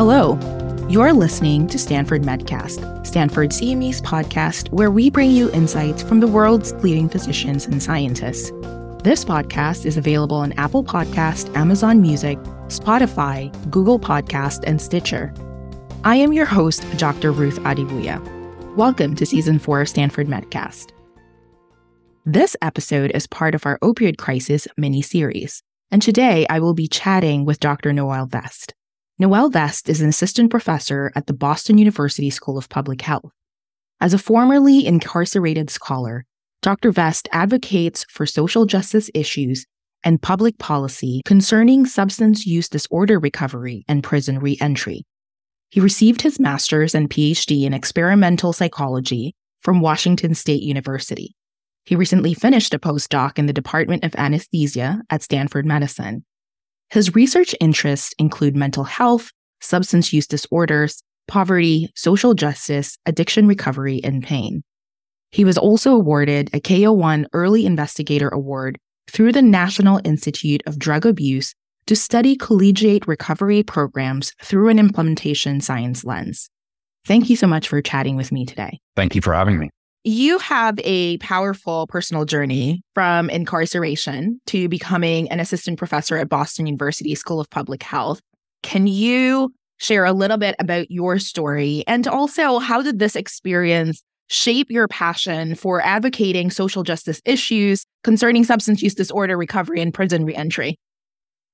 Hello. You're listening to Stanford Medcast, Stanford CME's podcast, where we bring you insights from the world's leading physicians and scientists. This podcast is available on Apple Podcast, Amazon Music, Spotify, Google Podcast, and Stitcher. I am your host, Dr. Ruth Adewuya. Welcome to Season 4 of Stanford Medcast. This episode is part of our opioid crisis mini series, and today I will be chatting with Dr. Noel Vest. Noel Vest is an assistant professor at the Boston University School of Public Health. As a formerly incarcerated scholar, Dr. Vest advocates for social justice issues and public policy concerning substance use disorder recovery and prison reentry. He received his master's and PhD in experimental psychology from Washington State University. He recently finished a postdoc in the Department of Anesthesia at Stanford Medicine. His research interests include mental health, substance use disorders, poverty, social justice, addiction recovery, and pain. He was also awarded a K01 Early Investigator Award through the National Institute of Drug Abuse to study collegiate recovery programs through an implementation science lens. Thank you so much for chatting with me today. Thank you for having me. You have a powerful personal journey from incarceration to becoming an assistant professor at Boston University School of Public Health. Can you share a little bit about your story? And also, how did this experience shape your passion for advocating social justice issues concerning substance use disorder recovery and prison reentry?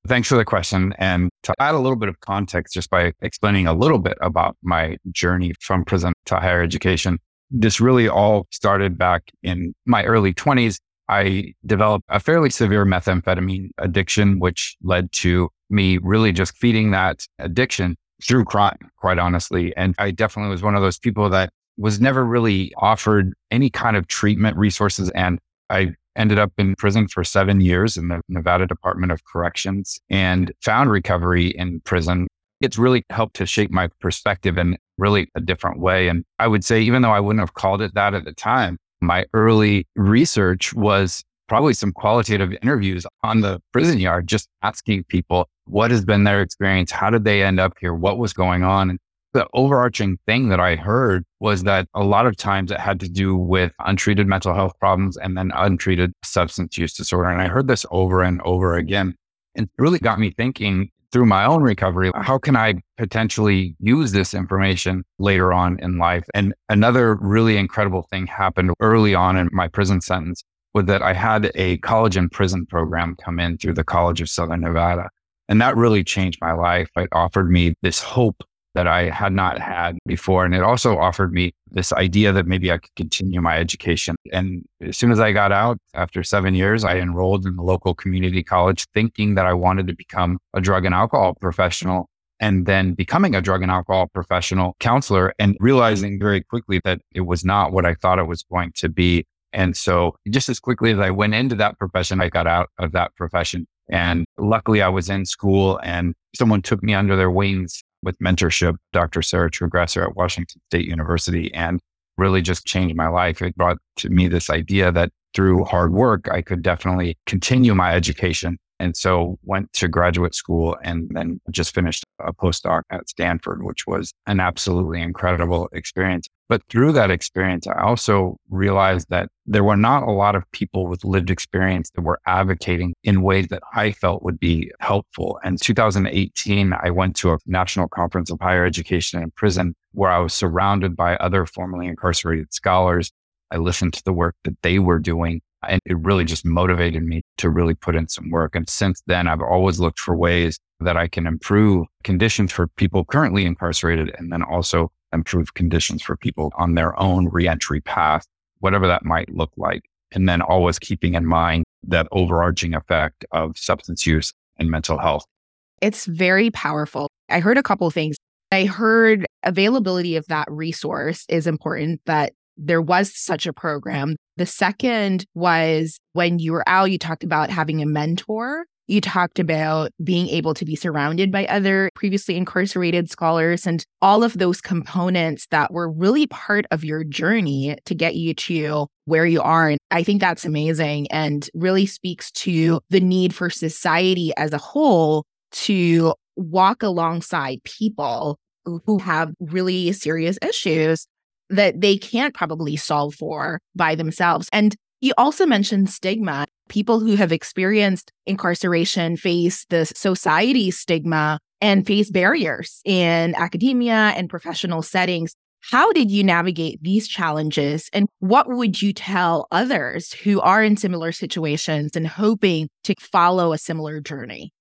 Thanks for the question. And to add a little bit of context, just by explaining a little bit about my journey from prison to higher education, this really all started back in my early 20s. I developed a fairly severe methamphetamine addiction, which led to me really just feeding that addiction through crime, quite honestly. And I definitely was one of those people that was never really offered any kind of treatment resources. And I ended up in prison for seven years in the Nevada Department of Corrections and found recovery in prison it's really helped to shape my perspective in really a different way. And I would say, even though I wouldn't have called it that at the time, my early research was probably some qualitative interviews on the prison yard, just asking people what has been their experience? How did they end up here? What was going on? The overarching thing that I heard was that a lot of times it had to do with untreated mental health problems and then untreated substance use disorder. And I heard this over and over again. And it really got me thinking through my own recovery, uh-huh. how can I potentially use this information later on in life? And another really incredible thing happened early on in my prison sentence was that I had a college and prison program come in through the College of Southern Nevada. And that really changed my life. It offered me this hope that I had not had before. And it also offered me this idea that maybe I could continue my education. And as soon as I got out after seven years, I enrolled in the local community college thinking that I wanted to become a drug and alcohol professional and then becoming a drug and alcohol professional counselor and realizing very quickly that it was not what I thought it was going to be. And so just as quickly as I went into that profession, I got out of that profession. And luckily I was in school and someone took me under their wings with mentorship, Dr. Sarah Tragesser at Washington State University, and really just changed my life. It brought to me this idea that through hard work, I could definitely continue my education and so went to graduate school and then just finished a postdoc at Stanford, which was an absolutely incredible experience. But through that experience, I also realized that there were not a lot of people with lived experience that were advocating in ways that I felt would be helpful. And 2018, I went to a national conference of higher education in prison where I was surrounded by other formerly incarcerated scholars. I listened to the work that they were doing and it really just motivated me to really put in some work. And since then, I've always looked for ways that I can improve conditions for people currently incarcerated and then also improve conditions for people on their own reentry path, whatever that might look like. And then always keeping in mind that overarching effect of substance use and mental health. It's very powerful. I heard a couple things. I heard availability of that resource is important, that there was such a program. The second was when you were out, you talked about having a mentor. You talked about being able to be surrounded by other previously incarcerated scholars and all of those components that were really part of your journey to get you to where you are. And I think that's amazing and really speaks to the need for society as a whole to walk alongside people who have really serious issues that they can't probably solve for by themselves. And you also mentioned stigma. People who have experienced incarceration face the society stigma and face barriers in academia and professional settings. How did you navigate these challenges? And what would you tell others who are in similar situations and hoping to follow a similar journey?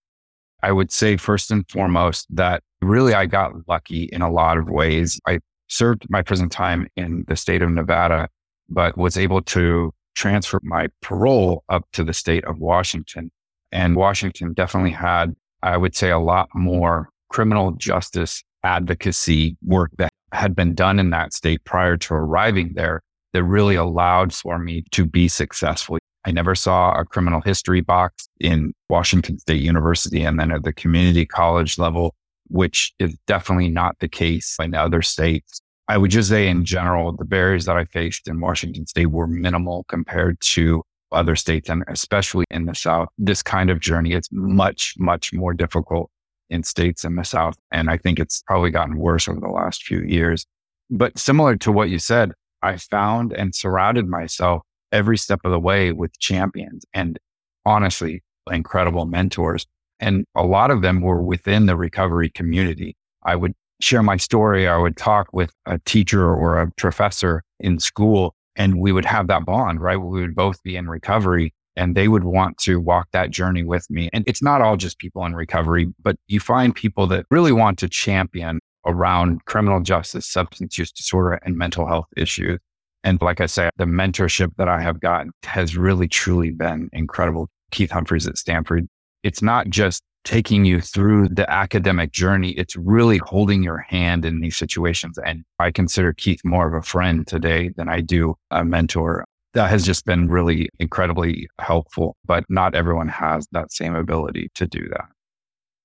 I would say, first and foremost, that really I got lucky in a lot of ways. I served my prison time in the state of Nevada, but was able to transfer my parole up to the state of Washington. And Washington definitely had, I would say, a lot more criminal justice advocacy work that had been done in that state prior to arriving there that really allowed for me to be successful. I never saw a criminal history box in Washington State University and then at the community college level, which is definitely not the case in other states. I would just say in general, the barriers that I faced in Washington state were minimal compared to other states and especially in the South. This kind of journey is much, much more difficult in states in the South. And I think it's probably gotten worse over the last few years. But similar to what you said, I found and surrounded myself every step of the way with champions and honestly, incredible mentors. And a lot of them were within the recovery community. I would share my story. I would talk with a teacher or a professor in school and we would have that bond, right? We would both be in recovery and they would want to walk that journey with me. And it's not all just people in recovery, but you find people that really want to champion around criminal justice, substance use disorder, and mental health issues. And like I say, the mentorship that I have gotten has really, truly been incredible. Keith Humphreys at Stanford. It's not just taking you through the academic journey. It's really holding your hand in these situations. And I consider Keith more of a friend today than I do a mentor. That has just been really incredibly helpful, but not everyone has that same ability to do that.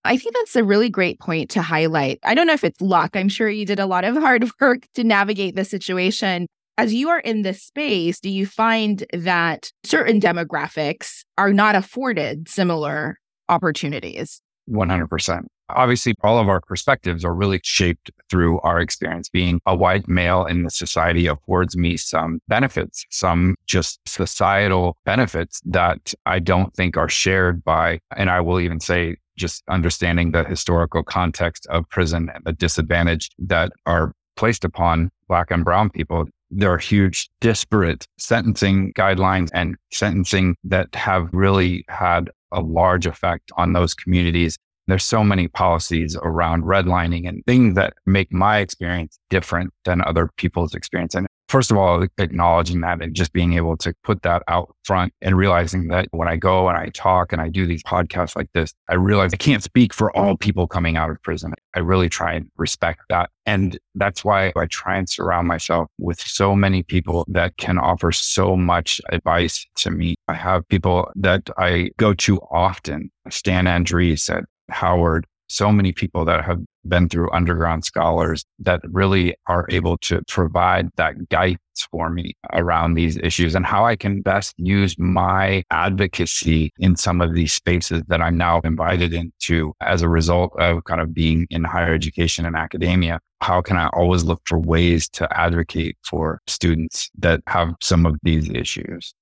I think that's a really great point to highlight. I don't know if it's luck. I'm sure you did a lot of hard work to navigate the situation. As you are in this space, do you find that certain demographics are not afforded similar opportunities. 100%. Obviously, all of our perspectives are really shaped through our experience. Being a white male in the society affords me some benefits, some just societal benefits that I don't think are shared by, and I will even say, just understanding the historical context of prison and the disadvantage that are placed upon Black and Brown people there are huge disparate sentencing guidelines and sentencing that have really had a large effect on those communities. There's so many policies around redlining and things that make my experience different than other people's experience. And first of all, acknowledging that and just being able to put that out front and realizing that when I go and I talk and I do these podcasts like this, I realize I can't speak for all people coming out of prison. I really try and respect that. And that's why I try and surround myself with so many people that can offer so much advice to me. I have people that I go to often, Stan Andrisse at Howard, so many people that have been through underground scholars that really are able to provide that guidance for me around these issues and how I can best use my advocacy in some of these spaces that I'm now invited into as a result of kind of being in higher education and academia. How can I always look for ways to advocate for students that have some of these issues?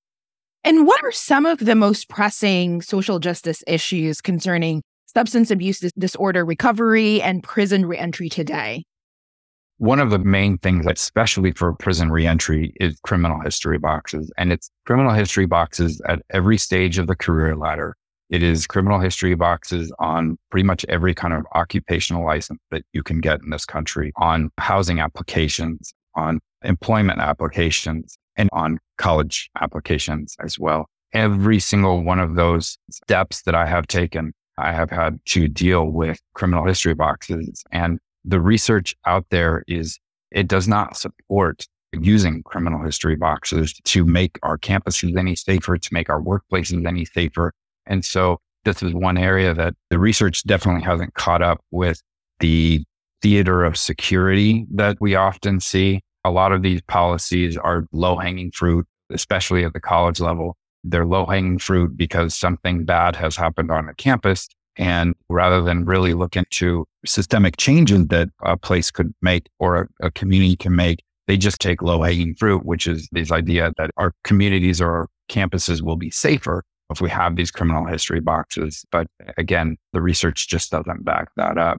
And what are some of the most pressing social justice issues concerning substance abuse disorder recovery and prison reentry today? One of the main things, especially for prison reentry, is criminal history boxes. And it's criminal history boxes at every stage of the career ladder. It is criminal history boxes on pretty much every kind of occupational license that you can get in this country, on housing applications, on employment applications, and on college applications as well. Every single one of those steps that I have taken I have had to deal with criminal history boxes. And the research out there is it does not support using criminal history boxes to make our campuses any safer, to make our workplaces any safer. And so this is one area that the research definitely hasn't caught up with the theater of security that we often see. A lot of these policies are low hanging fruit, especially at the college level they're low hanging fruit because something bad has happened on a campus And rather than really look into systemic changes that a place could make or a, a community can make, they just take low hanging fruit, which is this idea that our communities or our campuses will be safer if we have these criminal history boxes. But again, the research just doesn't back that up.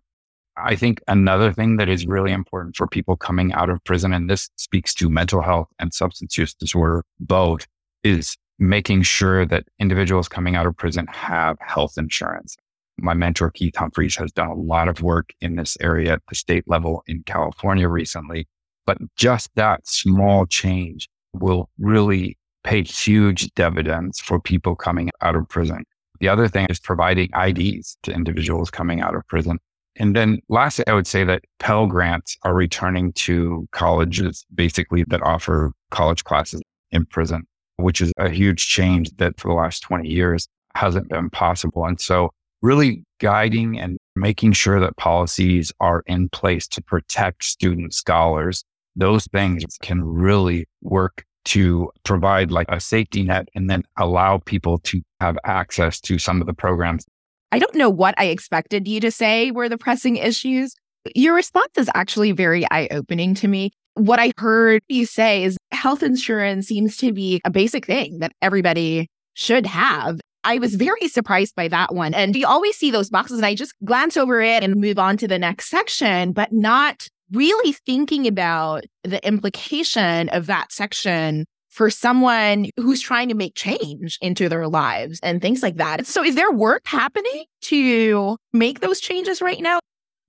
I think another thing that is really important for people coming out of prison, and this speaks to mental health and substance use disorder both, is making sure that individuals coming out of prison have health insurance. My mentor, Keith Humphreys, has done a lot of work in this area at the state level in California recently. But just that small change will really pay huge dividends for people coming out of prison. The other thing is providing IDs to individuals coming out of prison. And then lastly, I would say that Pell Grants are returning to colleges basically that offer college classes in prison, which is a huge change that for the last 20 years hasn't been possible. And so really guiding and making sure that policies are in place to protect student scholars, those things can really work to provide like a safety net and then allow people to have access to some of the programs I don't know what I expected you to say were the pressing issues. Your response is actually very eye opening to me. What I heard you say is health insurance seems to be a basic thing that everybody should have. I was very surprised by that one. And you always see those boxes, and I just glance over it and move on to the next section, but not really thinking about the implication of that section for someone who's trying to make change into their lives and things like that. So, is there work happening to make those changes right now?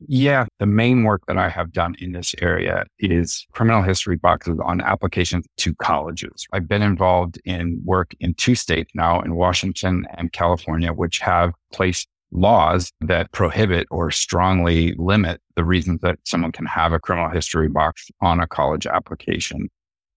Yeah, the main work that I have done in this area is criminal history boxes on applications to colleges. I've been involved in work in two states now, in Washington and California, which have placed laws that prohibit or strongly limit the reasons that someone can have a criminal history box on a college application.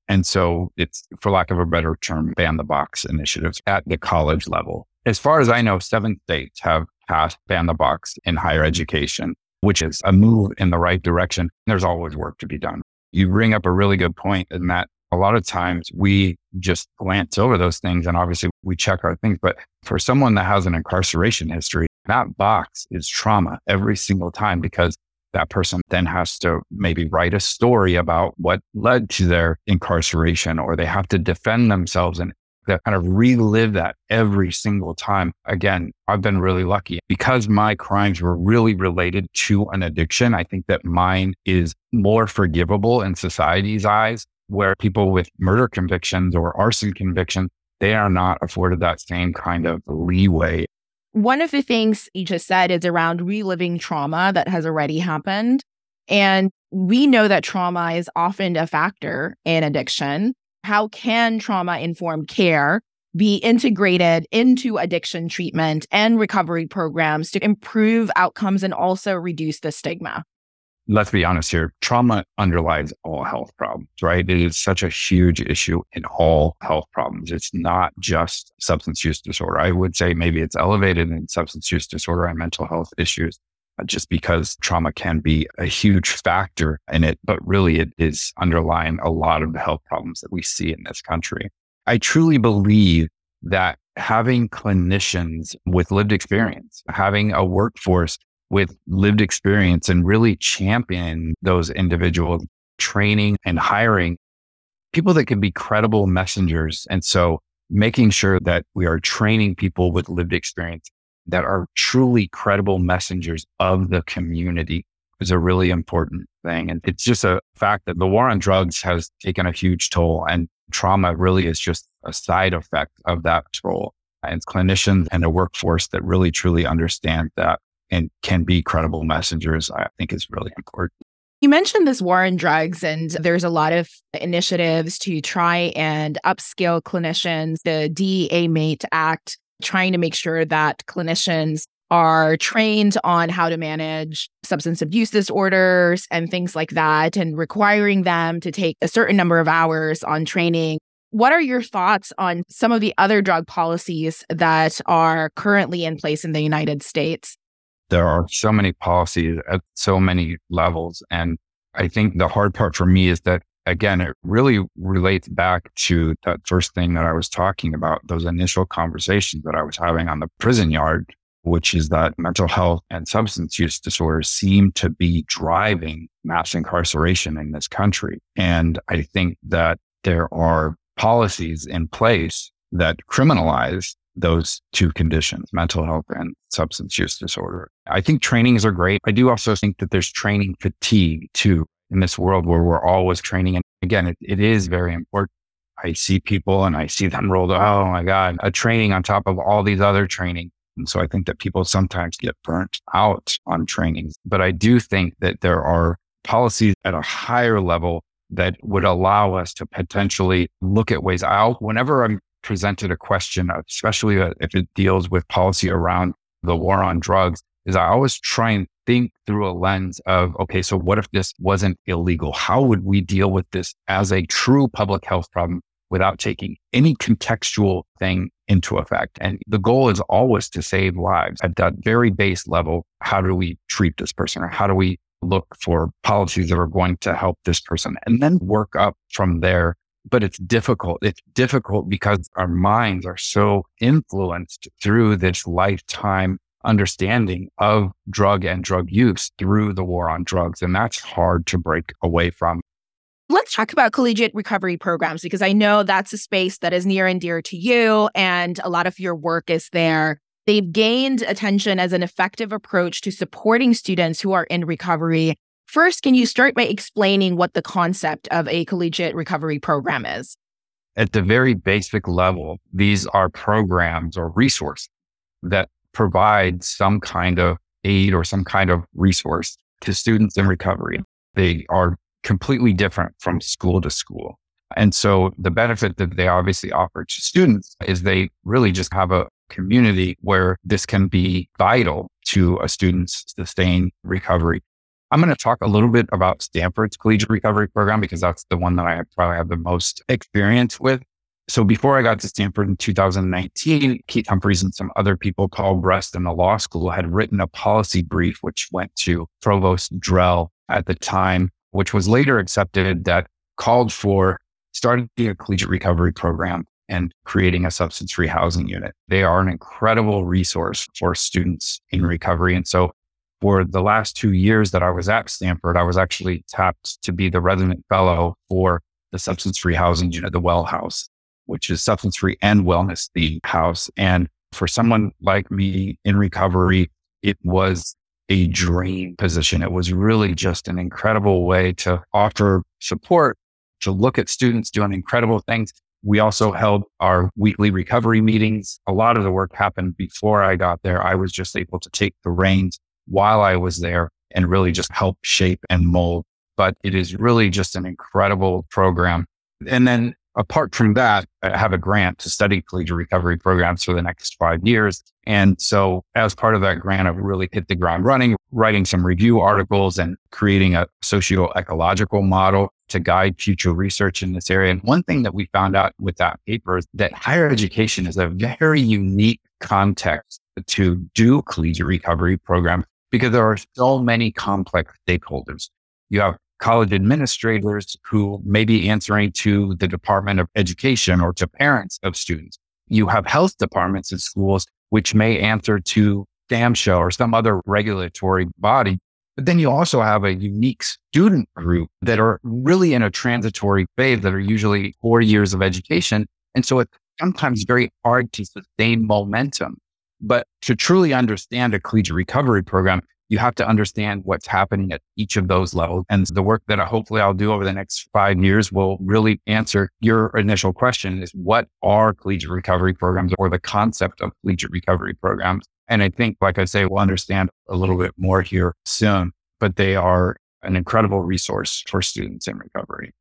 And so it's, for lack of a better term, ban the box initiatives at the college level. As far as I know, seven states have passed ban the box in higher education, which is a move in the right direction. There's always work to be done. You bring up a really good point in that a lot of times we just glance over those things and obviously we check our things. But for someone that has an incarceration history, that box is trauma every single time because that person then has to maybe write a story about what led to their incarceration, or they have to defend themselves and they kind of relive that every single time. Again, I've been really lucky because my crimes were really related to an addiction. I think that mine is more forgivable in society's eyes, where people with murder convictions or arson convictions, they are not afforded that same kind of leeway one of the things you just said is around reliving trauma that has already happened. And we know that trauma is often a factor in addiction. How can trauma informed care be integrated into addiction treatment and recovery programs to improve outcomes and also reduce the stigma? let's be honest here, trauma underlies all health problems, right? It is such a huge issue in all health problems. It's not just substance use disorder. I would say maybe it's elevated in substance use disorder and mental health issues just because trauma can be a huge factor in it, but really it is underlying a lot of the health problems that we see in this country. I truly believe that having clinicians with lived experience, having a workforce with lived experience and really champion those individuals, training and hiring people that can be credible messengers. And so making sure that we are training people with lived experience that are truly credible messengers of the community is a really important thing. And it's just a fact that the war on drugs has taken a huge toll and trauma really is just a side effect of that toll. And clinicians and a workforce that really truly understand that and can be credible messengers, I think is really important. You mentioned this war on drugs, and there's a lot of initiatives to try and upskill clinicians. The DEA MATE Act, trying to make sure that clinicians are trained on how to manage substance abuse disorders and things like that, and requiring them to take a certain number of hours on training. What are your thoughts on some of the other drug policies that are currently in place in the United States? there are so many policies at so many levels. And I think the hard part for me is that, again, it really relates back to that first thing that I was talking about, those initial conversations that I was having on the prison yard which is that mental health and substance use disorders seem to be driving mass incarceration in this country. And I think that there are policies in place that criminalize those two conditions, mental health and substance use disorder. I think trainings are great. I do also think that there's training fatigue too in this world where we're always training. And again, it, it is very important. I see people and I see them rolled. Oh my God, a training on top of all these other training. And so I think that people sometimes get burnt out on trainings, but I do think that there are policies at a higher level that would allow us to potentially look at ways out. Whenever I'm presented a question, especially uh, if it deals with policy around the war on drugs, is I always try and think through a lens of, okay, so what if this wasn't illegal? How would we deal with this as a true public health problem without taking any contextual thing into effect? And the goal is always to save lives at that very base level. How do we treat this person or how do we look for policies that are going to help this person and then work up from there but it's difficult. It's difficult because our minds are so influenced through this lifetime understanding of drug and drug use through the war on drugs. And that's hard to break away from. Let's talk about collegiate recovery programs because I know that's a space that is near and dear to you, and a lot of your work is there. They've gained attention as an effective approach to supporting students who are in recovery. First, can you start by explaining what the concept of a collegiate recovery program is? At the very basic level, these are programs or resources that provide some kind of aid or some kind of resource to students in recovery. They are completely different from school to school. And so the benefit that they obviously offer to students is they really just have a community where this can be vital to a student's sustained recovery. I'm going to talk a little bit about Stanford's collegiate recovery program because that's the one that I probably have the most experience with. So before I got to Stanford in 2019, Keith Humphreys and some other people, Paul Brest and the law school had written a policy brief, which went to Provost Drell at the time, which was later accepted that called for starting a collegiate recovery program and creating a substance free housing unit. They are an incredible resource for students in recovery. And so for the last two years that I was at Stanford, I was actually tapped to be the resident fellow for the substance free housing unit, the Well House which is substance free and wellness the house. And for someone like me in recovery, it was a dream position. It was really just an incredible way to offer support, to look at students doing incredible things. We also held our weekly recovery meetings. A lot of the work happened before I got there. I was just able to take the reins while I was there and really just help shape and mold. But it is really just an incredible program. And then apart from that, I have a grant to study collegiate recovery programs for the next five years. And so as part of that grant, I've really hit the ground running, writing some review articles and creating a socio-ecological model to guide future research in this area. And one thing that we found out with that paper is that higher education is a very unique context to do collegiate recovery programs because there are so many complex stakeholders. You have college administrators who may be answering to the Department of Education or to parents of students. You have health departments in schools, which may answer to SAMHSA or some other regulatory body. But then you also have a unique student group that are really in a transitory phase that are usually four years of education. And so it's sometimes very hard to sustain momentum. But to truly understand a collegiate recovery program, you have to understand what's happening at each of those levels. And the work that I, hopefully I'll do over the next five years will really answer your initial question is what are collegiate recovery programs or the concept of collegiate recovery programs? And I think, like I say, we'll understand a little bit more here soon, but they are an incredible resource for students in recovery.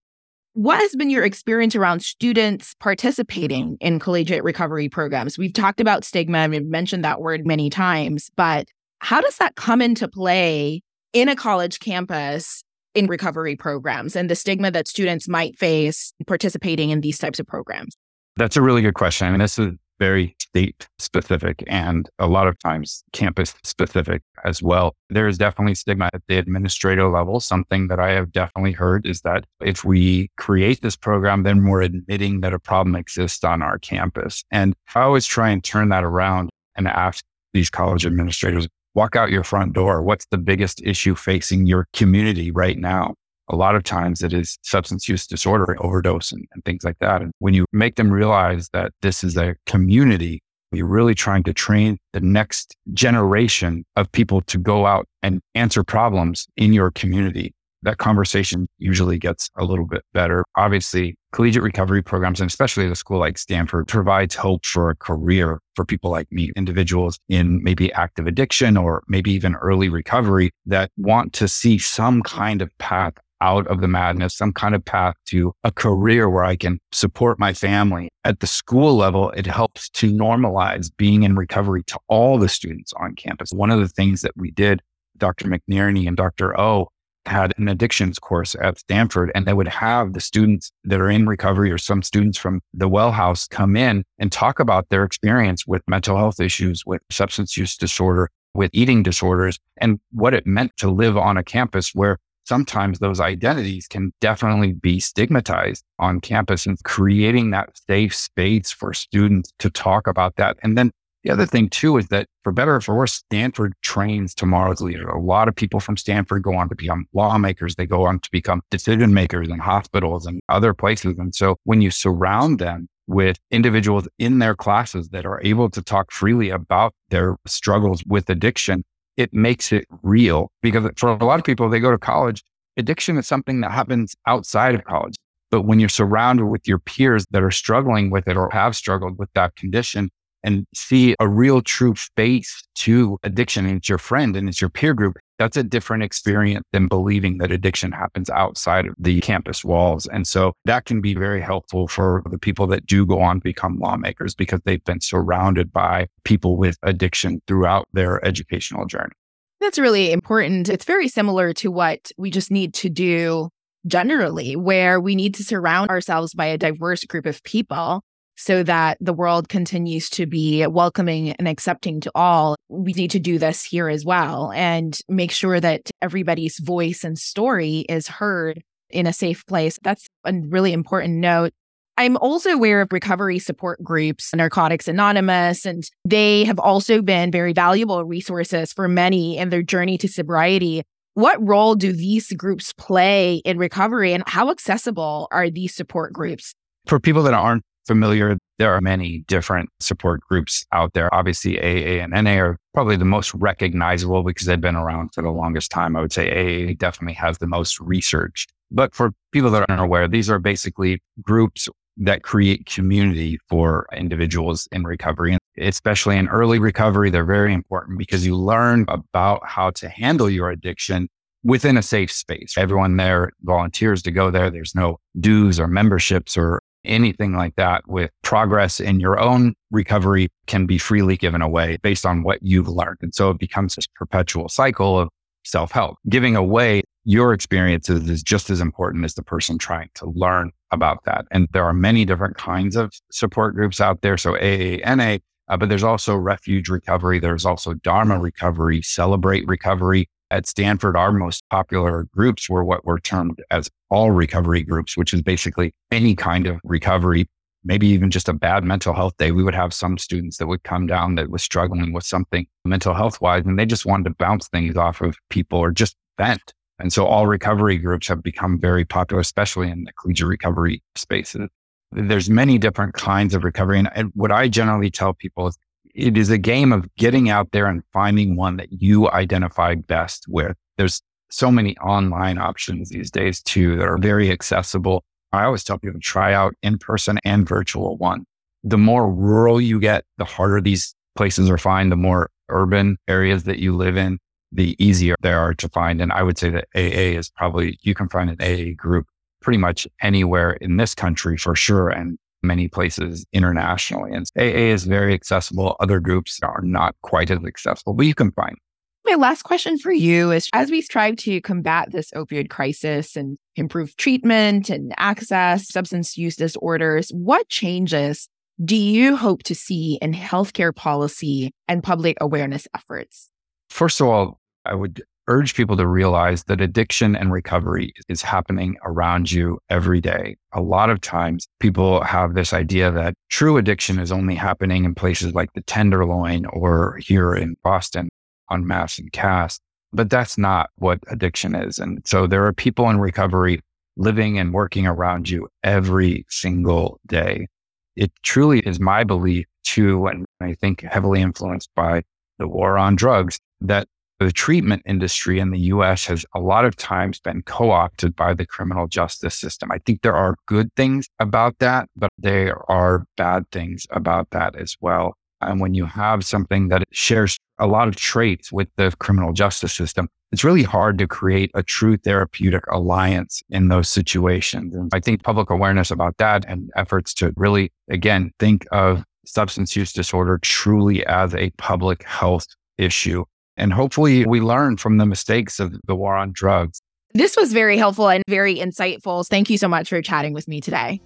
What has been your experience around students participating in collegiate recovery programs? We've talked about stigma and we've mentioned that word many times, but how does that come into play in a college campus in recovery programs and the stigma that students might face participating in these types of programs? That's a really good question. I mean, this is very state specific and a lot of times campus specific as well. There is definitely stigma at the administrative level. Something that I have definitely heard is that if we create this program, then we're admitting that a problem exists on our campus. And I always try and turn that around and ask these college administrators walk out your front door. What's the biggest issue facing your community right now? A lot of times it is substance use disorder, overdose, and, and things like that. And when you make them realize that this is a community, you're really trying to train the next generation of people to go out and answer problems in your community that conversation usually gets a little bit better. Obviously, collegiate recovery programs, and especially at a school like Stanford, provides hope for a career for people like me, individuals in maybe active addiction or maybe even early recovery that want to see some kind of path out of the madness, some kind of path to a career where I can support my family. At the school level, it helps to normalize being in recovery to all the students on campus. One of the things that we did, Dr. McNerney and Dr. O had an addictions course at Stanford and they would have the students that are in recovery or some students from the well house come in and talk about their experience with mental health issues, with substance use disorder, with eating disorders and what it meant to live on a campus where sometimes those identities can definitely be stigmatized on campus and creating that safe space for students to talk about that. And then the other thing too is that for better or for worse, Stanford trains tomorrow's leader. A lot of people from Stanford go on to become lawmakers. They go on to become decision makers in hospitals and other places. And so when you surround them with individuals in their classes that are able to talk freely about their struggles with addiction, it makes it real because for a lot of people, they go to college. Addiction is something that happens outside of college. But when you're surrounded with your peers that are struggling with it or have struggled with that condition, and see a real true face to addiction and it's your friend and it's your peer group, that's a different experience than believing that addiction happens outside of the campus walls. And so that can be very helpful for the people that do go on to become lawmakers because they've been surrounded by people with addiction throughout their educational journey. That's really important. It's very similar to what we just need to do generally, where we need to surround ourselves by a diverse group of people so that the world continues to be welcoming and accepting to all. We need to do this here as well and make sure that everybody's voice and story is heard in a safe place. That's a really important note. I'm also aware of recovery support groups, Narcotics Anonymous, and they have also been very valuable resources for many in their journey to sobriety. What role do these groups play in recovery and how accessible are these support groups? For people that aren't familiar, there are many different support groups out there. Obviously, AA and NA are probably the most recognizable because they've been around for the longest time. I would say AA definitely has the most research. But for people that aren't aware, these are basically groups that create community for individuals in recovery. And especially in early recovery, they're very important because you learn about how to handle your addiction within a safe space. Everyone there volunteers to go there. There's no dues or memberships or anything like that with progress in your own recovery can be freely given away based on what you've learned. And so it becomes this perpetual cycle of self help. Giving away your experiences is just as important as the person trying to learn about that. And there are many different kinds of support groups out there. So AA, NA, uh, but there's also refuge recovery. There's also Dharma recovery, celebrate recovery at Stanford, our most popular groups were what were termed as all recovery groups, which is basically any kind of recovery, maybe even just a bad mental health day. We would have some students that would come down that was struggling with something mental health wise, and they just wanted to bounce things off of people or just vent. And so all recovery groups have become very popular, especially in the collegiate recovery spaces. There's many different kinds of recovery. And, what I generally tell people is it is a game of getting out there and finding one that you identify best with. There's so many online options these days too that are very accessible. I always tell people to try out in person and virtual one. The more rural you get, the harder these places are find, the more urban areas that you live in, the easier they are to find. And I would say that AA is probably, you can find an AA group pretty much anywhere in this country for sure. And many places internationally. And AA is very accessible. Other groups are not quite as accessible, but you can find. My last question for you is as we strive to combat this opioid crisis and improve treatment and access substance use disorders, what changes do you hope to see in healthcare policy and public awareness efforts? First of all, I would urge people to realize that addiction and recovery is happening around you every day. A lot of times people have this idea that true addiction is only happening in places like the Tenderloin or here in Boston on Mass and Cass, But that's not what addiction is. And so there are people in recovery living and working around you every single day. It truly is my belief too, and I think heavily influenced by the war on drugs, that the treatment industry in the US has a lot of times been co opted by the criminal justice system. I think there are good things about that, but there are bad things about that as well. And when you have something that shares a lot of traits with the criminal justice system, it's really hard to create a true therapeutic alliance in those situations. And I think public awareness about that and efforts to really, again, think of substance use disorder truly as a public health issue. And hopefully we learn from the mistakes of the war on drugs. This was very helpful and very insightful. Thank you so much for chatting with me today.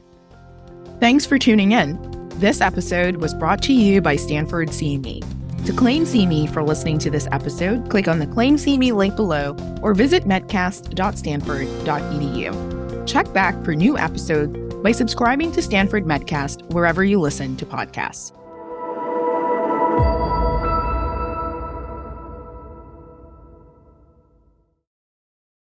Thanks for tuning in. This episode was brought to you by Stanford CME. To claim CME for listening to this episode, click on the Claim CME link below or visit medcast.stanford.edu. Check back for new episodes by subscribing to Stanford Medcast wherever you listen to podcasts.